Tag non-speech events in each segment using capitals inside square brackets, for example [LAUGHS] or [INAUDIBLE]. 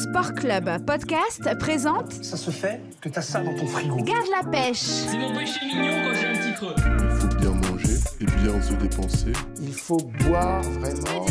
Sport Club Podcast présente Ça se fait que t'as ça dans ton frigo. Garde la pêche. C'est mon péché mignon quand j'ai un petit creux. Il faut bien manger et bien se dépenser. Il faut boire vraiment.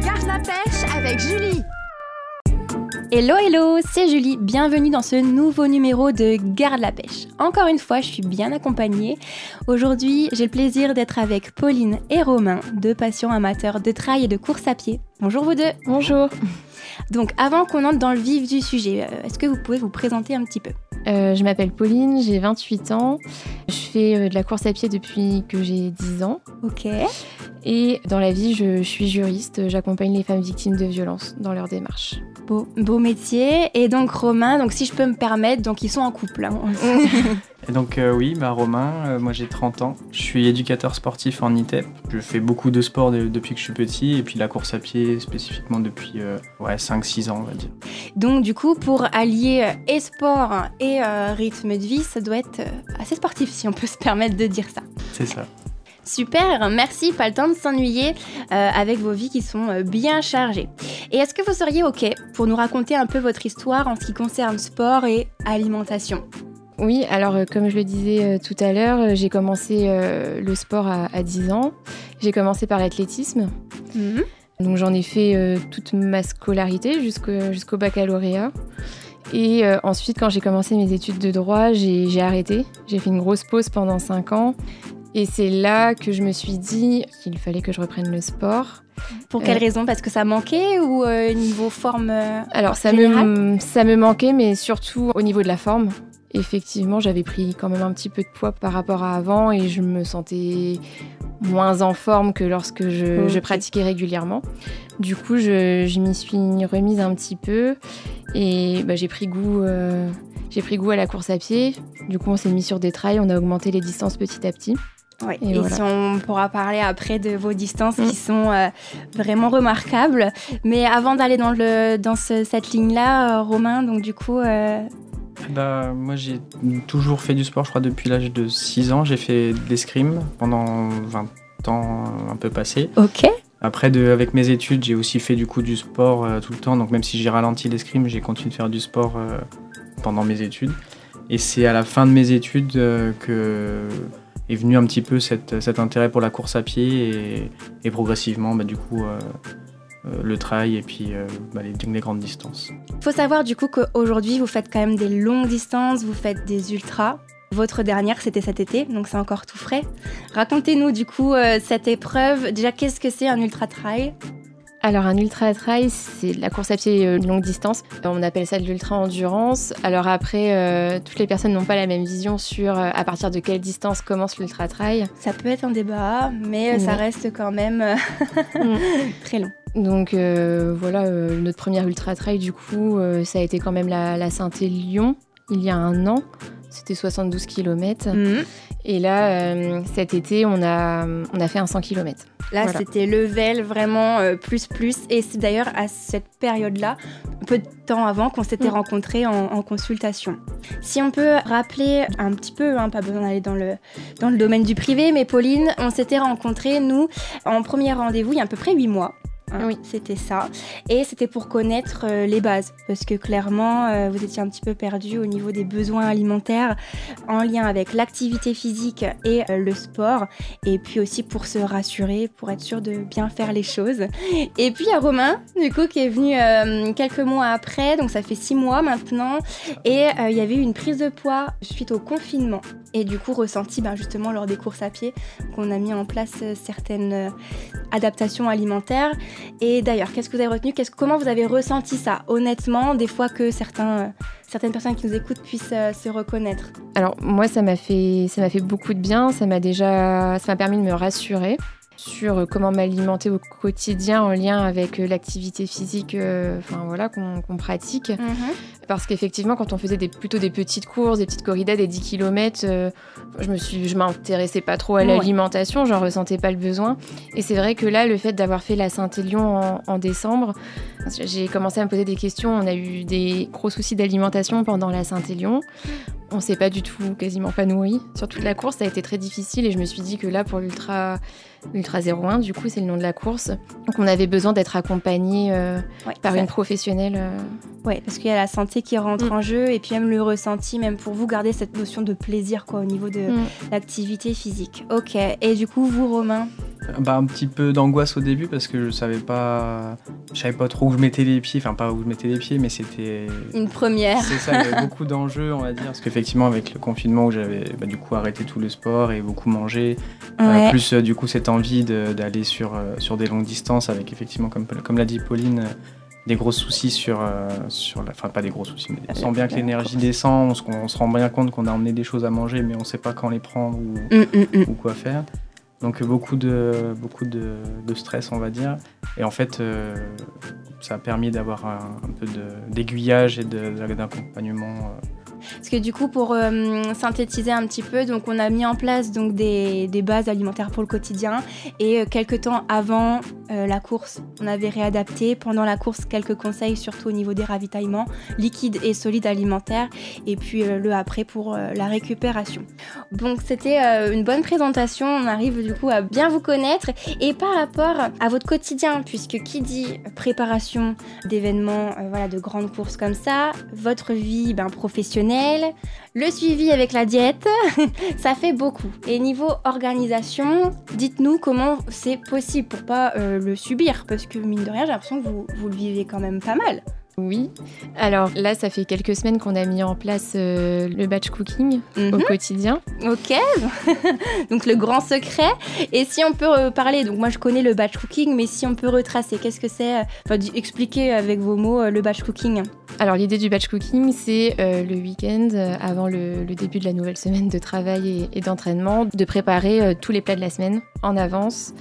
Garde la pêche avec Julie. Hello hello, c'est Julie, bienvenue dans ce nouveau numéro de Garde la pêche. Encore une fois, je suis bien accompagnée. Aujourd'hui, j'ai le plaisir d'être avec Pauline et Romain, deux patients amateurs de trail et de course à pied. Bonjour vous deux. Bonjour. Donc avant qu'on entre dans le vif du sujet, euh, est-ce que vous pouvez vous présenter un petit peu Euh, je m'appelle Pauline, j'ai 28 ans. Je fais euh, de la course à pied depuis que j'ai 10 ans. Ok. Et dans la vie, je, je suis juriste. J'accompagne les femmes victimes de violences dans leur démarche. Beau, beau métier. Et donc Romain, donc si je peux me permettre, donc ils sont en couple. hein. [LAUGHS] Et donc euh, oui, bah, Romain, euh, moi j'ai 30 ans. Je suis éducateur sportif en ITEP. Je fais beaucoup de sport de- depuis que je suis petit et puis la course à pied spécifiquement depuis euh, ouais, 5-6 ans on va dire. Donc du coup, pour allier euh, et sport et euh, rythme de vie, ça doit être euh, assez sportif si on peut [LAUGHS] se permettre de dire ça. C'est ça. Super, merci, pas le temps de s'ennuyer euh, avec vos vies qui sont euh, bien chargées. Et est-ce que vous seriez OK pour nous raconter un peu votre histoire en ce qui concerne sport et alimentation? Oui, alors euh, comme je le disais euh, tout à l'heure, euh, j'ai commencé euh, le sport à, à 10 ans. J'ai commencé par l'athlétisme. Mhm. Donc j'en ai fait euh, toute ma scolarité jusqu'au baccalauréat. Et euh, ensuite, quand j'ai commencé mes études de droit, j'ai arrêté. J'ai fait une grosse pause pendant 5 ans. Et c'est là que je me suis dit qu'il fallait que je reprenne le sport. Pour quelle Euh. raison? Parce que ça manquait ou euh, niveau forme Alors ça me, ça me manquait, mais surtout au niveau de la forme. Effectivement, j'avais pris quand même un petit peu de poids par rapport à avant et je me sentais moins en forme que lorsque je, pratiquais régulièrement. Du coup, je, je m'y suis remise un petit peu et bah, j'ai pris goût. euh, j'ai pris goût à la course à pied. Du coup, on s'est mis sur des trails, on a augmenté les distances petit à petit. Ouais, Et Et, voilà. si on pourra parler après de vos distances Mm. qui sont euh, vraiment remarquables. Mais avant d'aller dans, le, dans ce- cette ligne-là, euh, Romain, donc du coup, euh, Bah, moi j'ai toujours fait du sport je crois depuis l'âge de 6 ans. J'ai fait de l'escrime pendant 20 ans un peu passé. ok. Après de, avec mes études j'ai aussi fait du coup du sport euh, tout le temps. Donc même si j'ai ralenti l'escrime j'ai continué de faire du sport euh, pendant mes études. Et c'est à la fin de mes études euh, que est venu un petit peu cette- cet intérêt pour la course à pied et, et progressivement bah, du coup euh, le trail et puis euh, bah, les, les grandes distances. faut savoir du coup qu'aujourd'hui, vous faites quand même des longues distances, vous faites des ultras. Votre dernière, c'était cet été, donc c'est encore tout frais. Racontez-nous du coup euh, cette épreuve. Déjà, qu'est-ce que c'est un ultra trail? Alors un ultra trail, c'est de la course à pied euh, de longue distance. On appelle ça de l'ultra endurance. Alors après, euh, toutes les personnes n'ont pas la même vision sur euh, à partir de quelle distance commence l'ultra trail. Ça peut être un débat, mais euh, ça reste quand même euh, [LAUGHS] Mm. très long. Donc euh, voilà, euh, notre première ultra trail du coup, euh, ça a été quand même la, la Saint-Élion il y a un an. C'était 72 km. Mhm. Et là, cet été, on a, on a fait un 100 km. Là, Voilà. c'était level vraiment plus plus. Et c'est d'ailleurs à cette période-là, peu de temps avant, qu'on s'était Mm. rencontrés en, en consultation. Si on peut rappeler un petit peu, hein, pas besoin d'aller dans le, dans le domaine du privé, mais Pauline, on s'était rencontrés, nous, en premier rendez-vous, il y a à peu près huit mois. Hein, Oui. C'était ça. Et c'était pour connaître euh, les bases. Parce que clairement, euh, vous étiez un petit peu perdu au niveau des besoins alimentaires en lien avec l'activité physique et euh, le sport et puis aussi pour se rassurer, pour être sûr de bien faire les choses. Et puis il y a Romain, du coup, qui est venu quelques mois après, donc ça fait six mois maintenant, et il y avait eu une prise de poids suite au confinement. Et du coup, ressenti ben, justement lors des courses à pied, qu'on a mis en place euh, certaines euh, adaptations alimentaires. Et d'ailleurs, qu'est-ce que vous avez retenu? Comment vous avez ressenti ça? Honnêtement, des fois que certains, euh, certaines personnes qui nous écoutent puissent se reconnaître. Alors moi, ça m'a fait, ça fait beaucoup de bien. Ça m'a déjà, ça m'a permis de me rassurer sur euh, comment m'alimenter au quotidien en lien avec euh, l'activité physique, euh, enfin voilà, qu'on pratique. parce qu'effectivement, quand on faisait des, plutôt des petites courses, des petites corridas, des 10 km, je me suis, je m'intéressais pas trop à l'alimentation, j'en ressentais pas le besoin. Et c'est vrai que là, le fait d'avoir fait la Saint-Élion en, en décembre, j'ai commencé à me poser des questions. On a eu des gros soucis d'alimentation pendant la Saint-Élion. On s'est pas du tout, quasiment pas nourri. Sur toute la course, ça a été très difficile et je me suis dit que là, pour l'Ultra l'Ultra 01, du coup, c'est le nom de la course. Donc on avait besoin d'être accompagné euh, Ouais, par ça- une professionnelle. euh. Ouais, parce qu'il y a la santé qui rentre Mm. en jeu et puis même le ressenti, même pour vous garder cette notion de plaisir quoi au niveau de Mm. l'activité physique. Ok. Et du coup, vous, Romain Bah, un petit peu d'angoisse au début parce que je savais pas, je savais pas trop où je mettais les pieds, enfin pas où je mettais les pieds, mais c'était Une première. C'est ça, il y avait beaucoup d'enjeux, on va dire. Parce qu'effectivement, avec le confinement où j'avais bah, du coup arrêté tout le sport et beaucoup mangé, euh, plus euh, du coup cette envie d'aller sur, euh, sur des longues distances, avec effectivement, comme, comme l'a dit Pauline, euh, des gros soucis sur, euh, sur la. Enfin, pas des gros soucis, mais on sent bien que l'énergie descend, on se, on se rend bien compte qu'on a emmené des choses à manger, mais on sait pas quand les prendre ou, Mm, mm, mm. ou quoi faire. Donc beaucoup de, beaucoup de, de stress, on va dire. Et en fait, euh, ça a permis d'avoir un, un peu d'aiguillage et de- d'accompagnement. Parce que du coup, pour euh, synthétiser un petit peu, donc on a mis en place donc des, bases alimentaires pour le quotidien et euh, quelques temps avant euh, la course, on avait réadapté pendant la course quelques conseils, surtout au niveau des ravitaillements liquides et solides alimentaires, et puis le après pour la récupération. Donc c'était une bonne présentation. On arrive du coup à bien vous connaître et par rapport à votre quotidien, puisque qui dit préparation d'événements, voilà, de grandes courses comme ça, votre vie ben, professionnelle, le suivi avec la diète, [LAUGHS] ça fait beaucoup. Et niveau organisation, dites-nous comment c'est possible pour pas euh, le subir, parce que mine de rien, j'ai l'impression que vous, vous le vivez quand même pas mal. Oui. Alors là, ça fait quelques semaines qu'on a mis en place euh, le batch cooking au Mhm. quotidien. Ok, [LAUGHS] donc le grand secret. Et si on peut euh, parler, donc moi je connais le batch cooking, mais si on peut retracer, qu'est-ce que c'est Enfin, expliquer avec vos mots euh, le batch cooking? Alors l'idée du batch cooking, c'est euh, le week-end, euh, avant le, début de la nouvelle semaine de travail et, et d'entraînement, de préparer euh, tous les plats de la semaine en avance,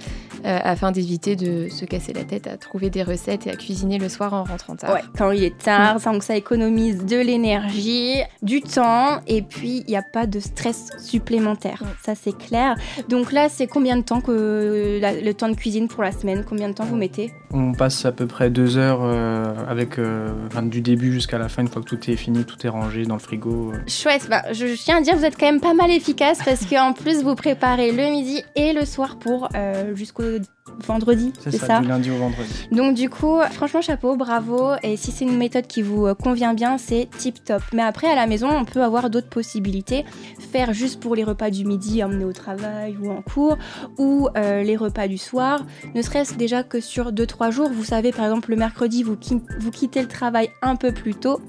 euh, afin d'éviter de se casser la tête à trouver des recettes et à cuisiner le soir en rentrant tard. Ouais, quand il est tard, ça, donc ça économise de l'énergie, du temps, et puis il n'y a pas de stress supplémentaire. Ouais. Ça c'est clair. Donc là, c'est combien de temps que la- le temps de cuisine pour la semaine? Combien de temps vous mettez? On passe à peu près deux heures euh, avec euh, enfin, du début jusqu'à la fin, une fois que tout est fini, tout est rangé dans le frigo. euh. Chouette, bah, je, je tiens à dire vous êtes quand même pas mal efficace parce [LAUGHS] qu'en plus vous préparez le midi et le soir pour euh, jusqu'au vendredi, C'est ça, ça, du lundi au vendredi. Donc du coup, franchement chapeau, bravo. Et si c'est une méthode qui vous euh, convient bien, c'est tip top. Mais après à la maison, on peut avoir d'autres possibilités. Faire juste pour les repas du midi, emmener au travail ou en cours, ou euh, les repas du soir. Ne serait-ce déjà que sur 2-3 jours, vous savez par exemple le mercredi, vous, qui- vous quittez le travail un peu plus tôt.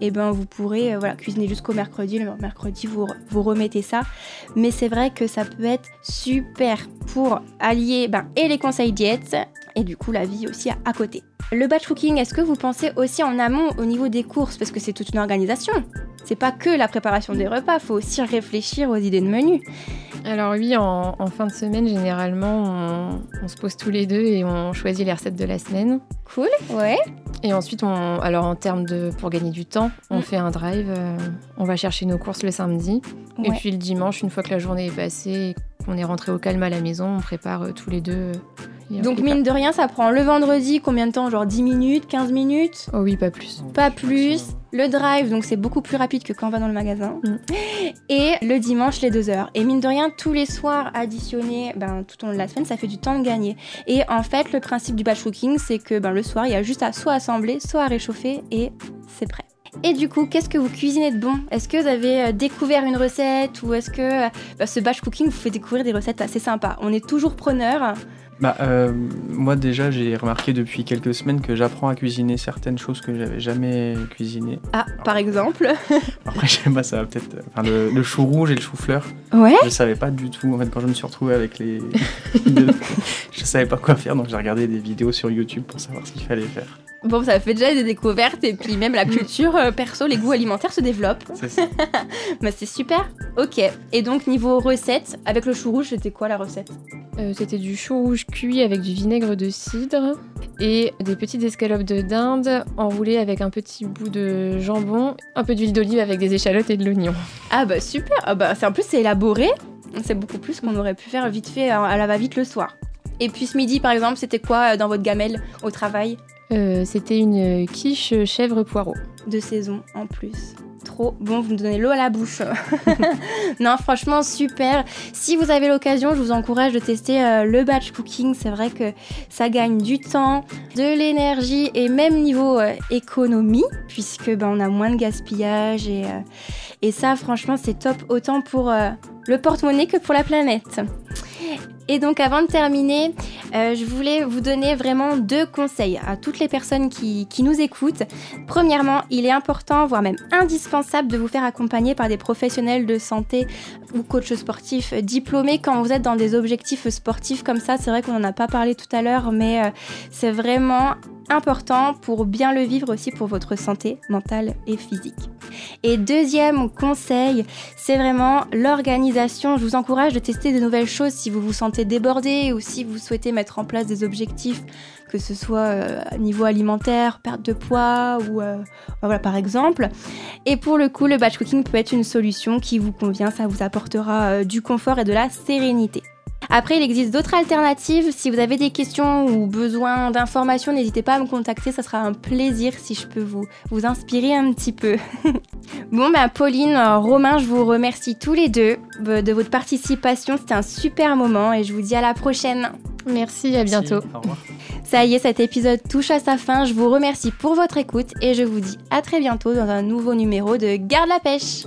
Et ben vous pourrez euh, voilà, cuisiner jusqu'au mercredi. Le mercredi, vous, vous remettez ça. Mais c'est vrai que ça peut être super pour allier ben, et les conseils diète et du coup la vie aussi à, à côté. Le batch cooking, est-ce que vous pensez aussi en amont au niveau des courses? Parce que c'est toute une organisation. C'est pas que la préparation des repas, faut aussi réfléchir aux idées de menu. Alors oui, en, en fin de semaine, généralement, on, on se pose tous les deux et on choisit les recettes de la semaine. Cool, ouais. Et ensuite, on, alors en termes de pour gagner du temps, on Mm. fait un drive. euh, on va chercher nos courses le samedi. Et puis le dimanche, une fois que la journée est passée, qu'on est rentré au calme à la maison, on prépare euh, tous les deux. euh, Donc mine de rien, ça prend le vendredi combien de temps? Genre 10 minutes, 15 minutes? Oh oui, pas plus. Pas plus. Le drive, donc c'est beaucoup plus rapide que quand on va dans le magasin. Mm. Et le dimanche, les deux heures. Et mine de rien, tous les soirs additionnés ben, tout au long de la semaine, ça fait du temps de gagner. Et en fait, le principe du batch cooking, c'est que ben, le soir, il y a juste à soit assembler, soit à réchauffer et c'est prêt. Et du coup, qu'est-ce que vous cuisinez de bon? Est-ce que vous avez euh, découvert une recette ou est-ce que euh, ben, ce batch cooking vous fait découvrir des recettes assez sympas? On est toujours preneur. Bah, euh, moi déjà, j'ai remarqué depuis quelques semaines que j'apprends à cuisiner certaines choses que j'avais jamais cuisinées. Ah, par exemple. [LAUGHS] Après, je sais pas, ça va peut-être. Enfin, le, le chou rouge et le chou fleur, Ouais. je savais pas du tout. En fait, quand je me suis retrouvé avec les [LAUGHS] deux, je savais pas quoi faire, donc j'ai regardé des vidéos sur YouTube pour savoir ce qu'il fallait faire. Bon, ça fait déjà des découvertes et puis même la culture euh, perso, les goûts alimentaires se développent. C'est ça. [LAUGHS] Bah, c'est super. Ok. Et donc, niveau recette, avec le chou rouge, c'était quoi la recette? Euh, C'était du chou rouge cuit avec du vinaigre de cidre et des petites escalopes de dinde enroulées avec un petit bout de jambon, un peu d'huile d'olive avec des échalotes et de l'oignon. Ah bah super. Ah bah, c'est- en plus, c'est élaboré. C'est beaucoup plus qu'on aurait pu faire vite fait à à la va-vite le soir. Et puis ce midi, par exemple, c'était quoi euh, dans votre gamelle au travail? Euh, C'était une quiche chèvre poireau. de saison en plus. Bon, vous me donnez l'eau à la bouche. [LAUGHS] non, franchement, super. Si vous avez l'occasion, je vous encourage de tester euh, le batch cooking. C'est vrai que ça gagne du temps, de l'énergie et même niveau euh, économie, puisque ben, on a moins de gaspillage. Et, euh, et ça, franchement, c'est top autant pour le porte-monnaie que pour la planète. Et donc avant de terminer, euh, je voulais vous donner vraiment deux conseils à toutes les personnes qui, nous écoutent. Premièrement, il est important, voire même indispensable, de vous faire accompagner par des professionnels de santé ou coachs sportifs diplômés quand vous êtes dans des objectifs sportifs comme ça. C'est vrai qu'on n'en a pas parlé tout à l'heure, mais euh, c'est vraiment important pour bien le vivre aussi pour votre santé mentale et physique. Et deuxième conseil, c'est vraiment l'organisation. Je vous encourage de tester de nouvelles choses si vous vous sentez débordé ou si vous souhaitez mettre en place des objectifs, que ce soit euh, niveau alimentaire, perte de poids ou euh, voilà par exemple. Et pour le coup, le batch cooking peut être une solution qui vous convient, ça vous apportera euh, du confort et de la sérénité. Après, il existe d'autres alternatives. Si vous avez des questions ou besoin d'informations, n'hésitez pas à me contacter. Ça sera un plaisir si je peux vous, vous inspirer un petit peu. [LAUGHS] bon, bah, Pauline, Romain, je vous remercie tous les deux euh, de votre participation. C'était un super moment et je vous dis à la prochaine. Merci, à bientôt. Au revoir. Ça y est, cet épisode touche à sa fin. Je vous remercie pour votre écoute et je vous dis à très bientôt dans un nouveau numéro de Garde la pêche.